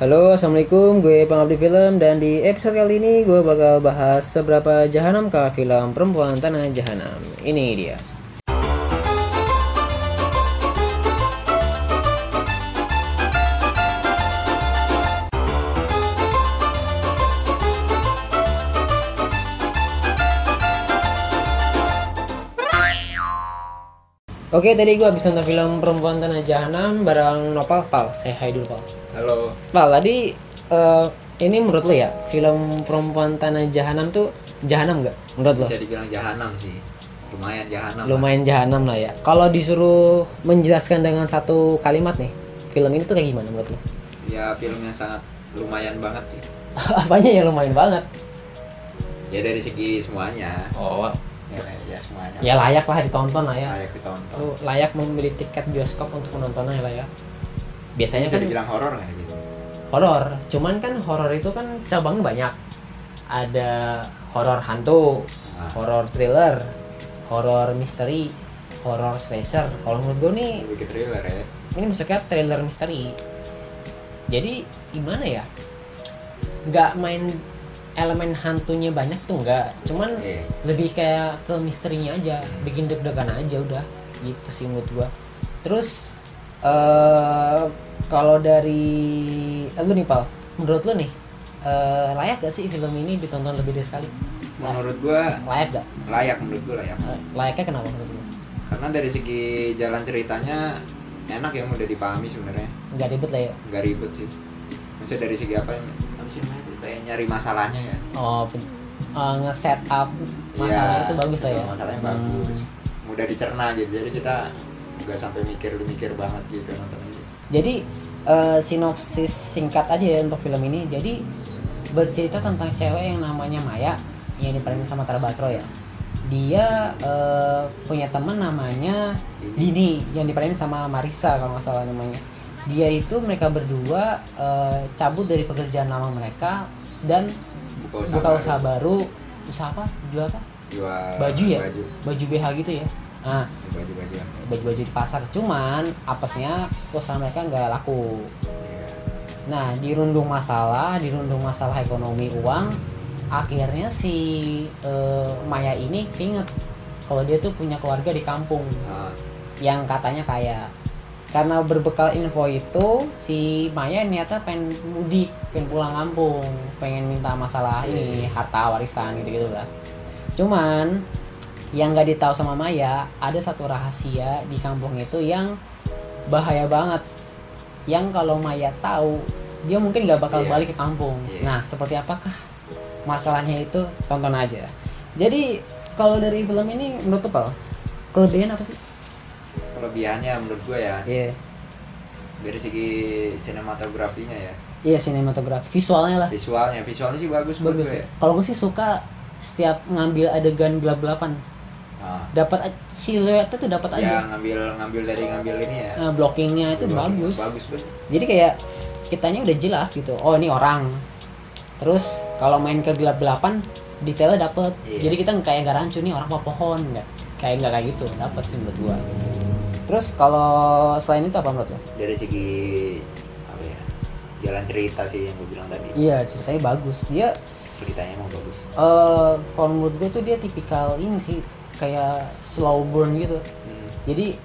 Halo, assalamualaikum. Gue pengabdi film dan di episode kali ini gue bakal bahas seberapa jahanamkah film Perempuan Tanah Jahanam. Ini dia. Oke, tadi gue habis nonton film Perempuan Tanah Jahanam bareng Nopal Pal. Saya hai dulu Pal. Halo. Pal, tadi eh, ini menurut lo ya film Perempuan Tanah Jahanam tuh jahanam nggak menurut lo? Bisa dibilang jahanam sih. Lumayan jahanam. lah. Lumayan jahanam lah ya. Kalau disuruh menjelaskan dengan satu kalimat nih, film ini tuh kayak gimana menurut lo? Ya film yang sangat lumayan banget sih. Apanya yang lumayan banget? Ya dari segi semuanya. Oh, Ya, ya semuanya. ya layak lah ditonton lah ya. Layak ditonton. Lo layak membeli tiket bioskop untuk menontonnya lah ya. Biasanya Bisa kan dibilang horor nggak gitu? horor. Cuman kan horor itu kan cabangnya banyak. Ada horor hantu Nah, horor thriller horor misteri horor slasher. Kalau menurut gue nih lebih ke thriller ya. ini masuknya thriller misteri. Jadi gimana ya? Nggak main elemen hantunya banyak tuh nggak. Cuman Iya. lebih kayak ke misterinya aja. Bikin deg-degan aja udah. Gitu sih menurut gua. Terus eh kalau dari eh, lu nih pal menurut lu nih eh, layak gak sih film ini ditonton lebih dari sekali Menurut gua layak gak layak menurut gua layak. Layaknya kenapa menurut lu Karena dari segi jalan ceritanya enak ya mudah dipahami sebenarnya. nggak ribet lah ya Nggak ribet sih. Maksudnya dari segi apa apa sih namanya tuh? Kayak nyari masalahnya ya. oh eh, nge-set up masalah Iya, itu bagus lah ya Masalahnya Hmm. bagus. Mudah dicerna gitu. Jadi kita nggak sampai mikir-mikir banget gitu nonton itu. Jadi eh, sinopsis singkat aja ya untuk film ini. Jadi bercerita tentang cewek yang namanya Maya yang diperanin sama Tara Basro ya. Dia eh, punya teman namanya Dini yang diperanin sama Marisa kalau nggak salah namanya. Dia itu mereka berdua eh, cabut dari pekerjaan lama mereka dan Buka usaha, buka usaha baru. Usaha apa? Jual apa? Jual Baju ya? Baju. Baju BH gitu ya. Nah, Baju-bajuan. baju-baju di pasar. Cuman apesnya usaha mereka nggak laku. Iya. Nah, dirundung masalah, dirundung masalah ekonomi uang, akhirnya si eh, Maya ini inget kalau dia tuh punya keluarga di kampung Nah, yang katanya kaya. Karena berbekal info itu, si Maya niatnya pengen mudik, pengen pulang kampung, pengen minta masalah ini harta warisan gitu-gitu lah. Cuman yang nggak ditahu sama Maya, ada satu rahasia di kampung itu yang bahaya banget. Yang kalau Maya tahu, dia mungkin nggak bakal Iya. balik ke kampung. Iya. Nah, seperti apakah masalahnya itu? Tonton aja. Jadi kalau dari film ini menurut Pal, kelebihan apa sih? kelebihannya menurut gue ya Iya. dari segi sinematografinya ya Iya sinematografi visualnya lah visualnya visualnya sih bagus bagus ya. Kalau gue sih suka setiap ngambil adegan gelap-gelapan Nah, dapat siluetnya tuh dapat ya aja. ngambil ngambil dari ngambil ini ya Nah, blockingnya itu Blockingnya bagus. bagus banget Jadi kayak kitanya udah jelas gitu. Oh ini orang. Terus kalau main ke gelap-gelapan detailnya dapet. Iya. Jadi kita kayak nggak rancu nih orang apa pohon nggak. Kayak nggak kayak gitu. Dapat sih menurut gua. Terus kalau selain itu apa menurut lo? dari segi apa ya jalan cerita sih yang gue bilang tadi Iya ceritanya bagus. Dia ceritanya emang bagus eh kalau menurut gue tuh dia tipikal ini sih kayak slow burn gitu. Hmm. jadi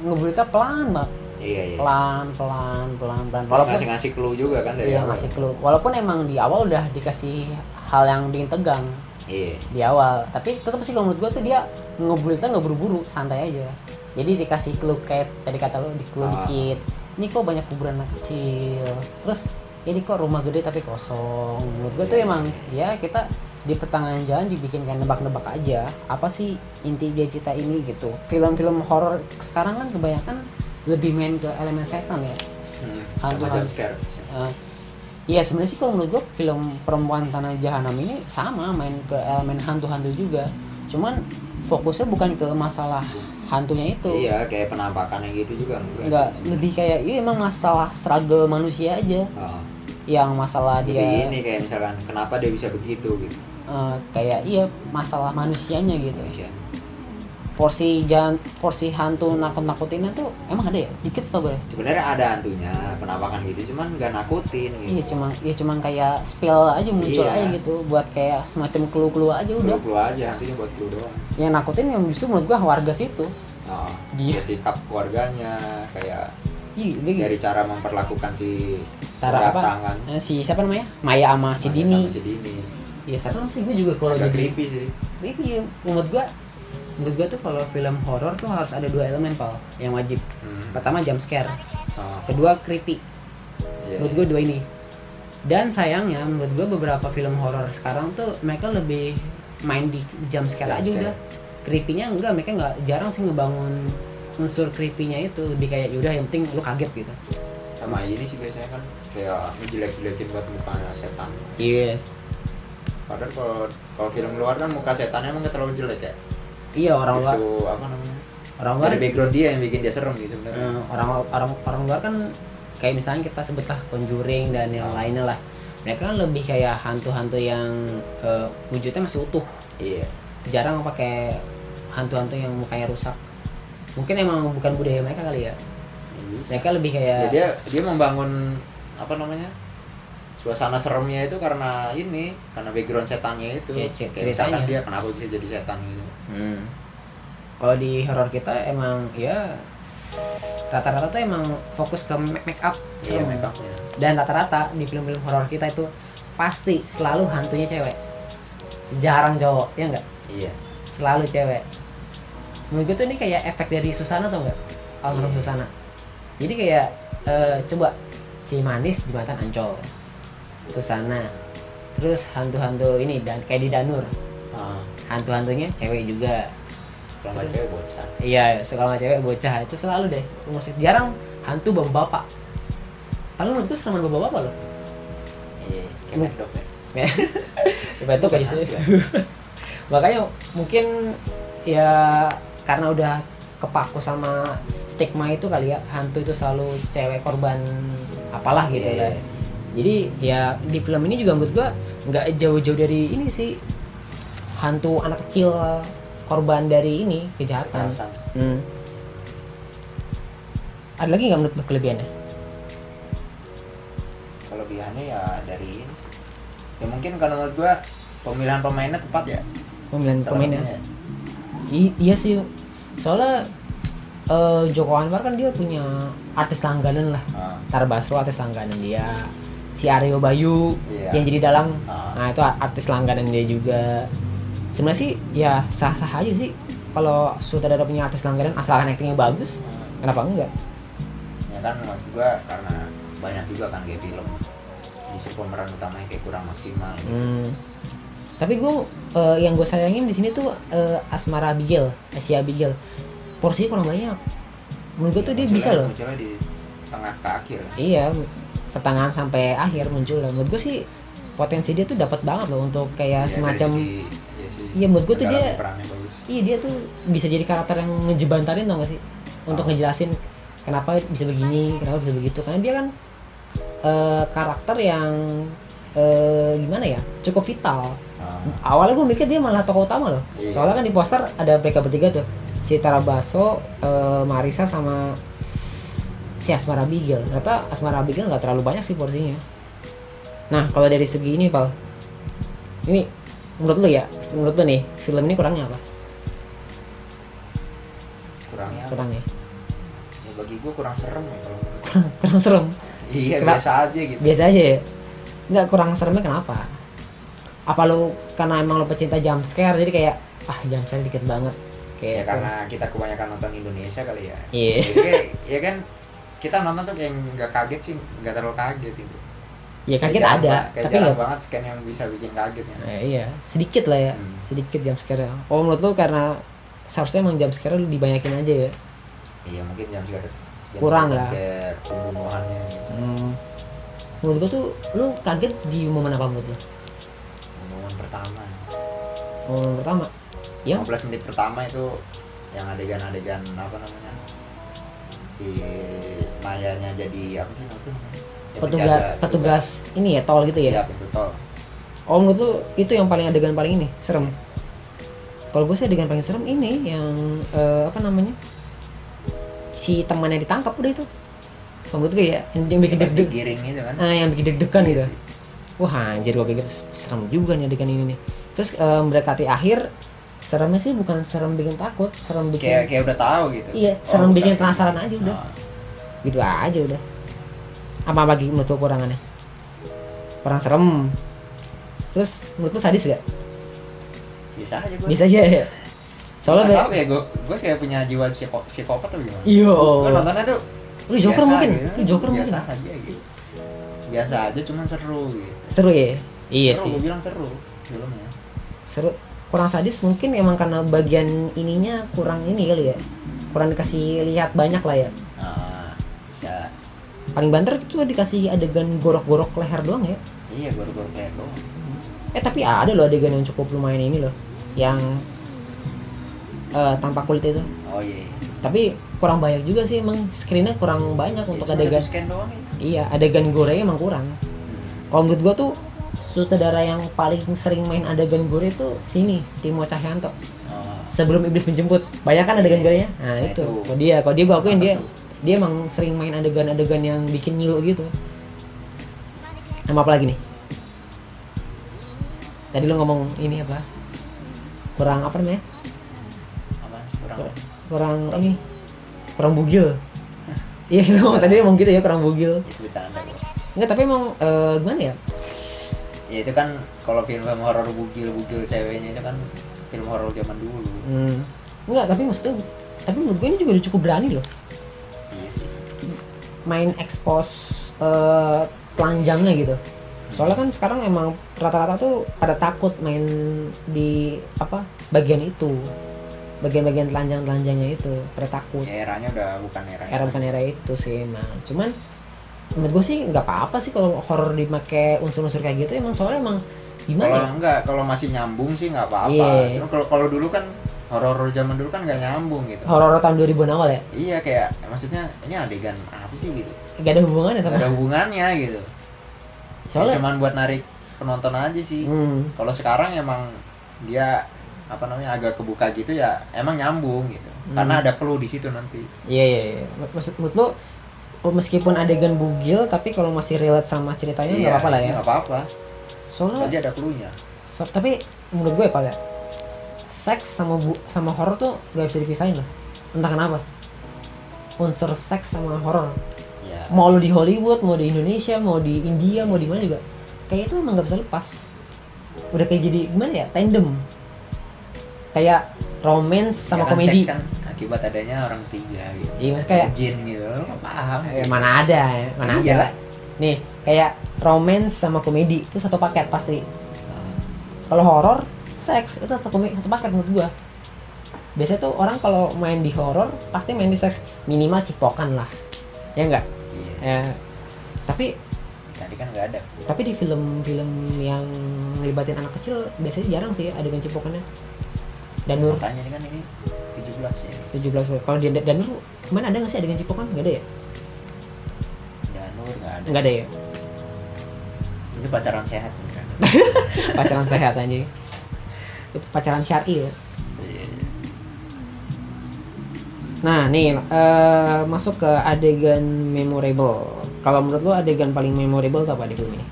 ngeberita pelan banget. Iya iya. Pelan pelan pelan pelan. Walaupun ngasih ngasih clue juga kan dari iya awal. masih clue. Walaupun emang di awal udah dikasih hal yang bikin tegang. Iya. Di awal. Tapi tetap sih kalau menurut gue tuh dia ngeberita nggak buru-buru santai aja. Jadi dikasih clue kayak tadi kata lo di clue Ah. dikit. Ini kok banyak kuburan anak kecil. Terus ini kok rumah gede tapi kosong. Menurut gue tuh Iya, emang ya kita di pertengahan jalan dibikin kayak nebak-nebak aja apa sih inti dia cerita ini gitu film-film horor sekarang kan kebanyakan lebih main ke elemen setan ya hmm. Hantu- sama jump hantu. scare Eh, Iya sebenarnya sih kalau menurut gue film perempuan tanah jahanam ini sama main ke elemen hantu-hantu juga. Cuman fokusnya bukan ke masalah hantunya itu. iya kayak penampakannya gitu juga enggak Enggak, sih. lebih kayak iya emang masalah struggle manusia aja. Oh. Yang masalah Lebih dia ini kayak misalkan kenapa dia bisa begitu gitu? Eh, kayak iya masalah manusianya gitu. manusianya. Porsi jangan porsi hantu nakut nakutinnya tuh emang ada ya? Dikit tau gue sebenarnya ada hantunya penampakan gitu cuman nggak nakutin gitu. Iya cuman ya cuman kayak spill aja muncul Iya. aja gitu buat kayak semacam clue clue aja udah. Clue-clue aja hantunya buat clue doang. Yang nakutin yang justru menurut gua warga situ. Oh, Dia. ya sikap keluarganya kayak dia dari cara memperlakukan si Tara apa? tangan Eh, si siapa namanya? Maya sama si Dini. si Dini. Ya serem sih gue juga kalau jadi creepy sih. Creepy ya. menurut gua menurut gua tuh kalau film horor tuh harus ada dua elemen pal yang wajib. Hmm. pertama jump scare. Oh, kedua creepy. Iya, menurut iya. gue dua ini. Dan sayangnya menurut gue beberapa film horor sekarang tuh mereka lebih main di jump scare Jump aja scare. udah creepy-nya enggak mereka nggak jarang sih ngebangun unsur creepy-nya itu. Lebih kayak yaudah yang penting lu kaget gitu sama ini sih biasanya kan. Kayak ngejelek-jelekin buat mukanya setan. Iya. Padahal kalau kalau film luar kan muka setannya emang nggak terlalu jelek ya? Iya orang luar. Justru apa namanya? Orang luar dari background dia yang bikin dia serem gitu sebenarnya. Eh, orang orang orang luar kan kayak misalnya kita sebutlah Conjuring dan yang Oh. lainnya lah. Mereka kan lebih kayak hantu-hantu yang eh, wujudnya masih utuh. Iya. Jarang pakai hantu-hantu yang mukanya rusak. Mungkin emang bukan budaya mereka kali ya. Mereka lebih kayak Ya, dia dia membangun apa namanya suasana seremnya itu karena ini karena background setannya itu. Ya, Kayak misalkan dia kenapa bisa jadi setan gitu. Hmm. kalau di horor kita emang ya rata-rata tuh emang fokus ke make make up iya upnya dan rata-rata di film-film horor kita itu pasti selalu hantunya cewek. Jarang cowok ya enggak iya. Selalu cewek. Menurut gue tuh ini kayak efek dari Susana tau nggak? Almarhum Iya. Susana jadi kayak eh, coba si manis jembatan ancol Susana. Terus hantu-hantu ini dan kayak di Danur. Ah, hantu-hantunya cewek juga. Kalau nggak cewek bocah. Iya sekolah cewek bocah. Itu selalu deh musik. Jarang hantu bapak bapak. Paling menurut gue sereman bapak bapak loh. Iya kayak Hmm. Dog ya. Itu kayak makanya mungkin ya karena udah kepaku sama stigma itu kali ya hantu itu selalu cewek korban apalah gitu Iya, lah iya. jadi ya di film ini juga menurut gua nggak jauh-jauh dari ini sih hantu anak kecil korban dari ini kejahatan. Hmm. ada lagi nggak menurut lu kelebihannya kelebihannya ya dari ini sih ya mungkin kalau menurut gua pemilihan pemainnya tepat ya pemilihan Salah pemainnya. I- iya sih soalnya eh, Joko Anwar kan dia punya artis langganan lah. Ah, Tar Basro artis langganan dia. Si Aryo Bayu Iya. yang jadi dalang. Ah. nah itu artis langganan dia juga. Sebenarnya sih ya sah sah aja sih. Kalau sutradara punya artis langganan asalkan actingnya bagus kenapa enggak? Ya kan maksud gua karena banyak juga kan kayak film. Justru pemeran utamanya kayak kurang maksimal. Gitu. hmm. tapi gue yang gue sayangin di sini tuh eh, Asmara Abigail Asia Abigail porsinya kurang banyak menurut gue tuh dia Munculnya- bisa loh munculnya di tengah ke akhir Iya, pertengahan sampai akhir muncul. Menurut gue sih potensi dia tuh dapat banget loh untuk kayak Ya, dari semacam segi- ya sih, Iya, menurut gua tuh dia- iya dia tuh bisa jadi karakter yang ngejebantarin tau gak sih untuk Oh. ngejelasin kenapa bisa begini, kenapa bisa begitu. Karena dia kan eh, karakter yang eh, gimana ya cukup vital. Ah, Awalnya gue mikir dia malah tokoh utama loh. Iya. Soalnya kan di poster ada mereka bertiga tuh si Tara Baso, eh, Marisa sama si Asmara Abigail. Ternyata Asmara Abigail nggak terlalu banyak sih porsinya. Nah kalau dari segi ini pal, ini menurut lu ya, menurut lu nih film ini kurangnya apa? kurangnya? Kurangnya, ya bagi gua kurang serem ya kalau kurang, kurang serem. iya Kenapa? biasa aja gitu Biasa aja ya. Nggak kurang seremnya kenapa? Apa lu karena emang lu pecinta jump scare jadi kayak ah jump scare dikit banget. Ya Kayak karena kita kebanyakan nonton Indonesia kali ya Iya. jadi kayak ya kan kita nonton tuh kayak nggak kaget sih nggak terlalu kaget gitu Ya kaget jarang ada, kayak tapi jarang nggak banget scan yang bisa bikin kaget ya Eh, iya, sedikit lah ya, Hmm. sedikit jump scare. Oh menurut lu karena seharusnya emang jump scare lu dibanyakin aja ya? iya mungkin jam sekarang jam Kurang sekarang lah. kayak pembunuhannya gitu. Hmm. Menurut gua tuh lu kaget di momen apa menurut lu? pembunuhan pertama Momen pertama? Ya, 15 menit pertama itu yang adegan-adegan apa namanya? Si Mayanya jadi apa sih namanya? Ya, petugas petugas ini ya tol gitu Iya, ya? pintu tol. Oh menurut lu itu yang paling adegan paling ini serem? kalau gue sih adegan paling serem ini yang eh, apa namanya? Si temannya ditangkap udah itu. Menurut gue ya yang, yang bikin deg-deg digiring itu kan? Ah, yang bikin deg-degan Iya gitu. wah anjir gue pikir serem juga nih adegan ini nih. Terus eh, mendekati akhir seremnya sih bukan serem bikin takut serem bikin kayak kayak udah tahu gitu. Iya, Oh, serem bikin bukan. penasaran aja udah. Oh, gitu aja udah. Apa lagi menurut kurangannya? Kurang serem. Terus menurut lu sadis gak? Bisa aja gue bisa aja ya. Soalnya tahu ya gue gue kayak punya jiwa psiko, psikopat atau gimana? Iya. gue nontonnya tuh lu joker biasa mungkin? gitu. lu joker biasa mungkin aja gitu. Biasa aja cuman seru gitu. Seru ya? Iya seru sih. gue bilang seru filmnya. Seru kurang sadis mungkin emang karena bagian ininya kurang ini kali ya. Kurang dikasih lihat banyak lah ya. Nah, bisa. Paling banter cuma dikasih adegan gorok-gorok leher doang ya. Iya gue kayak doang. Eh tapi ada loh adegan yang cukup lumayan ini loh. Yang eh, tanpa kulit itu. Oh iya tapi kurang banyak juga sih emang screennya kurang banyak untuk Cuma adegan. scan doang ya? Iya adegan gorengnya emang kurang. Hmm. kalau menurut gua tuh sutradara yang paling sering main adegan gore itu sini Timo Cahyanto. Oh, sebelum iblis menjemput. Banyak kan adegan gorengnya nah Nah, itu. itu. kalau dia kalau dia gua akuin dia dia emang sering main adegan-adegan yang bikin ngilu gitu. Sama apa lagi nih? Tadi lu ngomong ini apa? Kurang apa namanya? Apa? Sih kurang kurang ini. Kurang bugil. Iya lu ngomong tadi emang gitu ya kurang bugil. Itu bercanda. Kok Enggak, tapi emang eh, gimana ya? Ya itu kan kalau film-film horor bugil-bugil ceweknya itu kan film horor zaman dulu Hmm. Enggak, tapi maksudnya tapi menurut gue ini juga udah cukup berani loh iya sih main expose eh, telanjangnya gitu. Soalnya kan sekarang emang rata-rata tuh pada takut main di apa bagian itu. Bagian-bagian telanjang-telanjangnya itu pada takut. ya, eranya udah bukan era Era bukan era itu sih emang. Cuman menurut gue sih nggak apa-apa sih kalau horor dipakai unsur-unsur kayak gitu emang soalnya emang gimana kalau ya? enggak kalau masih nyambung sih nggak apa-apa Iya. cuma kalau kalau dulu kan horor zaman dulu kan nggak nyambung gitu Horor tahun 2000 awal ya? iya kayak maksudnya ini adegan apa sih gitu Gak ada hubungannya sama ada hubungannya gitu soalnya cuman buat narik penonton aja sih Hmm. kalau sekarang emang dia apa namanya agak kebuka gitu ya emang nyambung gitu Hmm. karena ada clue di situ nanti Iya iya iya. Maksud menurut lu oh, meskipun adegan bugil tapi kalau masih relate sama ceritanya nggak apa-apa lah ya. nggak apa-apa Soalnya soalnya ada clue-nya so- tapi menurut gue Pak ya. Seks sama bu sama horor tuh gak bisa dipisahin loh. Entah kenapa. Unsur seks sama horor. ya Mau lu di Hollywood, mau di Indonesia, mau di India, mau di mana juga. Kayak itu emang gak bisa lepas. Udah kayak jadi gimana ya? Tandem. Kayak romance sama Ya komedi. seks kan akibat adanya orang tiga gitu Iya, maksudnya kayak jin gitu nggak paham Eh, mana ada, ya, mana Iya ada. Nih, kayak romance sama komedi itu satu paket pasti. Kalau horor, seks itu satu satu paket menurut gua. Biasanya tuh orang kalau main di horor pasti main di seks minimal cipokan lah. Ya enggak? iya Ya. Tapi tadi kan nggak ada tapi di film-film yang ngelibatin anak kecil biasanya jarang sih adegan cipokannya. Danur makanya ini kan ini 17 ya 17 kalau dia Danur ke mana ada nggak sih adegan cipokan? Nggak ada ya? Danur nggak ada Nggak ada ya? itu pacaran sehat kan Pacaran sehat aja. Itu pacaran syar'i ya. Iya. Nah, nih eh, masuk ke adegan memorable. Kalau menurut lo adegan paling memorable apa di film ini?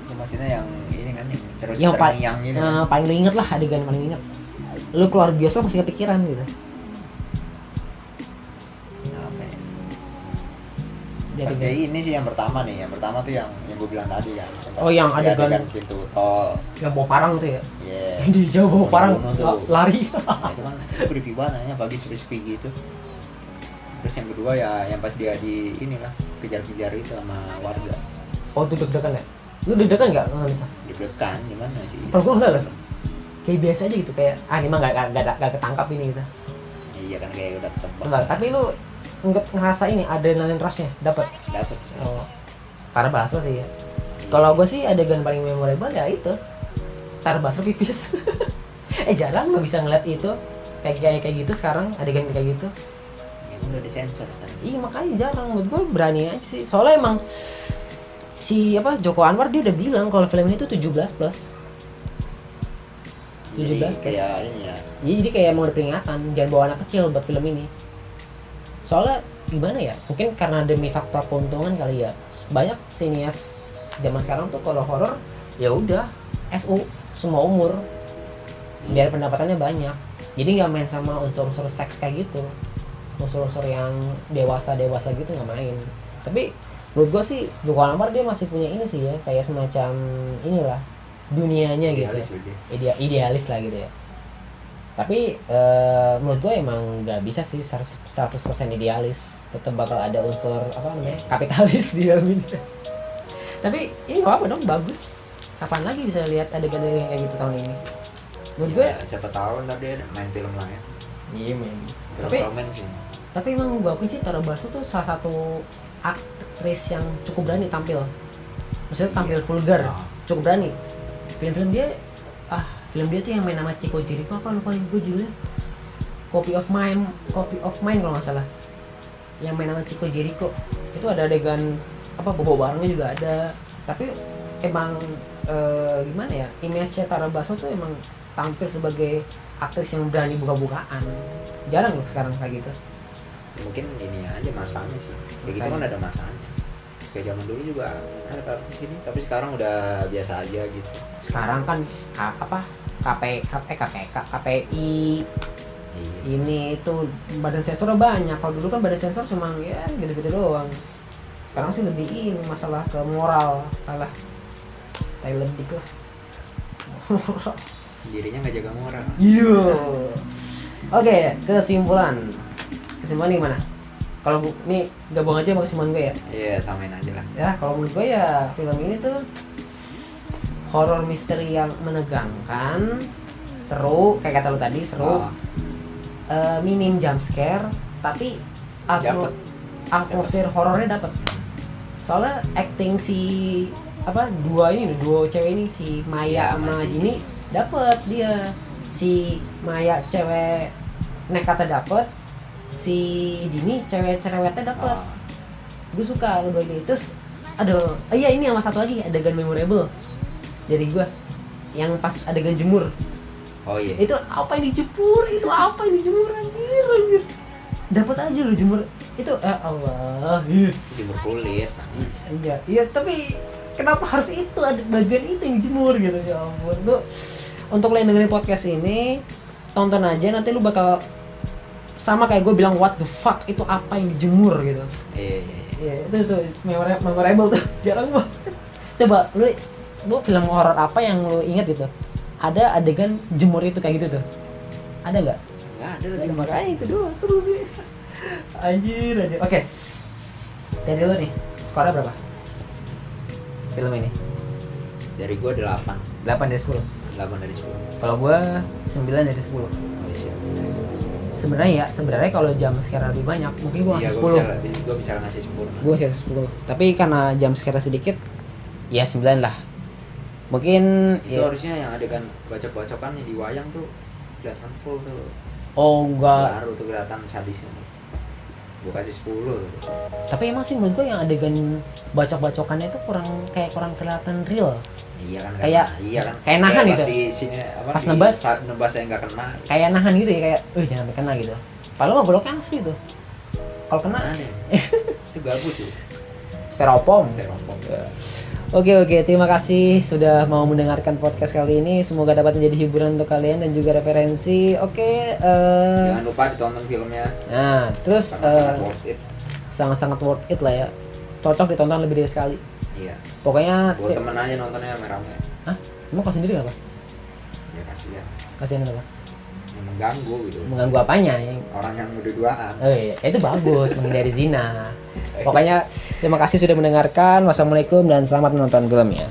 itu maksudnya yang ini kan yang terus Yang pa- gitu Eh, kan. paling inget lah adegan paling inget. Lu keluar bioskop masih kepikiran gitu. ya Di pas adegan- kayak ini sih yang pertama nih yang pertama tuh yang yang gue bilang tadi kan pas Oh, yang di adegan- pintu tol yang bawa parang tuh ya. iya Di jauh bawa parang tuh. la- lari. Nah, itu kan itu creepy banget nanya pagi sepi-sepi gitu terus yang kedua ya yang pas dia di inilah kejar-kejar itu sama warga oh, tuh deg-degan ya? Lu deg-degan nggak deg-degan gimana sih Kalau gua enggak loh. Kayak biasa aja gitu kayak ah ini mah nggak nggak nggak- nggak ketangkap ini gitu. iya kan kayak udah ketebak Enggak, tapi lu nggak ngerasa ini adrenalin rushnya dapat. dapet Oh, Tara Basro sih ya. Kalau gue sih adegan paling memorable ya itu Tara Basro pipis. eh jarang lo bisa ngeliat itu kayak kayak kayak gitu sekarang adegan kayak gitu. ya, udah disensor kan Iya makanya jarang menurut gue berani aja sih. Soalnya emang si apa Joko Anwar dia udah bilang kalau film ini tuh 17 plus. Jadi 17 plus. kayak ini ya Jadi, jadi kayak mau ada peringatan jangan bawa anak kecil buat film ini. Soalnya gimana ya? Mungkin karena demi faktor keuntungan kali ya. Banyak sinias zaman sekarang tuh kalau horor ya udah SU semua umur biar pendapatannya banyak. Jadi nggak main sama unsur-unsur seks kayak gitu. Unsur-unsur yang dewasa-dewasa gitu nggak main. Tapi menurut gua sih Joko Anwar dia masih punya ini sih ya kayak semacam inilah dunianya gitu. Idealis begitu. Idea- idealis lah gitu ya. Tapi eh, menurut gue emang nggak bisa sih 100% idealis. Tetap bakal ada unsur apa namanya kapitalis di dalam ini. Tapi ini nggak apa dong bagus. Kapan lagi bisa lihat adegan yang kayak gitu tahun ini? Menurut gue Ya, siapa tahu ntar dia main film lain iya men. Film Tapi- romance sih. tapi emang gue akuin sih Tara Basro tuh salah satu aktris yang cukup berani tampil. Maksudnya tampil vulgar Nah, cukup berani film-film dia ah film dia tuh yang main nama Chico Jericho apa lupa gue judulnya? Copy of Mine Copy of Mine kalau nggak salah. Yang main nama Chico Jericho. Itu ada adegan apa bobo barengnya juga ada. Tapi emang eh, gimana ya image Tara Basro tuh emang tampil sebagai aktris yang berani buka-bukaan. Jarang loh sekarang kayak gitu. Mungkin ini aja masanya sih. Kayak gitu kan ada masanya kayak zaman dulu juga ada artis ini tapi sekarang udah biasa aja gitu. Sekarang kan apa? KP, KP, KPK, KPI iya. Ini tuh badan sensornya banyak. Kalau dulu kan badan sensor cuma ya gitu-gitu doang. Sekarang sih lebih ini masalah ke moral kalah tai lebih lah. Dirinya nggak jaga moral. Iya. Oke kesimpulan. Kesimpulan gimana kalau nih gabung aja sama kesimpulan gue ya? Iya samain aja lah. Ya kalau menurut gue ya film ini tuh horor misteri yang menegangkan seru kayak kata lu tadi seru. Oh, eh, minim jump scare tapi Dapet. atmosfer horornya dapat soalnya acting si apa dua ini dua cewek ini si Maya Ya, sama. Jini dapat dia. Si Maya cewek nekatnya dapet si Dini cewek cerewetnya dapet. Oh. gue suka dua ini terus aduh oh iya ini sama satu lagi adegan memorable dari gue yang pas adegan jemur. Oh iya. Itu apa yang dijemur? Itu apa yang dijemur anjir anjir? Dapat aja lo jemur. Itu eh Allah. Ih. jemur kulit. Iya iya tapi kenapa harus itu ada bagian itu yang dijemur gitu? Ya ampun tuh untuk lo yang dengerin podcast ini tonton aja nanti lu bakal sama kayak gue bilang what the fuck itu apa yang dijemur gitu iya iya iya. Iya, itu tuh memora- memorable tuh. Jarang banget. Coba lu lu film horor apa yang lu inget gitu? Ada adegan jemur itu kayak gitu tuh. Ada nggak? nggak ada lagi makanya itu doang seru sih. Anjir anjir. Oke. Dari lu nih, skornya berapa? Film ini. dari gua 8 8 dari 10. 8 dari 10 Kalau gua 9 dari 10. oh, siap. Sebenarnya ya, sebenarnya kalau jam sekarang lebih banyak, mungkin gua iya ngasih gua 10. bisa bisa ngasih 10 gue sih 10 tapi karena jam sekarang sedikit ya 9 lah. Mungkin itu ya, harusnya yang adegan bacok-bacokannya di wayang tuh kelihatan full tuh. Oh enggak. Baru tuh kelihatan sadisnya gua kasih 10 tuh. tapi emang sih menurut gue yang adegan bacok-bacokannya itu kurang kayak kurang kelihatan real. Iya kan Kayak- iya kan. kayak nahan pas gitu. di sini apa Pas di nebas. saat nebas yang nggak kena. Kayak nahan gitu ya kayak eh jangan kena gitu. Padahal mah boloknya asli tuh kalau kena aneh itu gabus sih styrofoam styrofoam Oke oke, terima kasih sudah mau mendengarkan podcast kali ini. Semoga dapat menjadi hiburan untuk kalian dan juga referensi. Oke, eh, jangan lupa ditonton filmnya nah terus karena eh, sangat worth it sangat-sangat worth it lah ya. Cocok ditonton lebih dari sekali. iya Pokoknya buat temen aja nontonnya rame-rame Hah? Emang kau sendiri apa? ya kasihan Kasihan apa? Mengganggu gitu Mengganggu apanya? Orang yang udah duaan Oh iya, itu bagus menghindari zina. Pokoknya terima kasih sudah mendengarkan. Wassalamualaikum dan selamat menonton filmnya.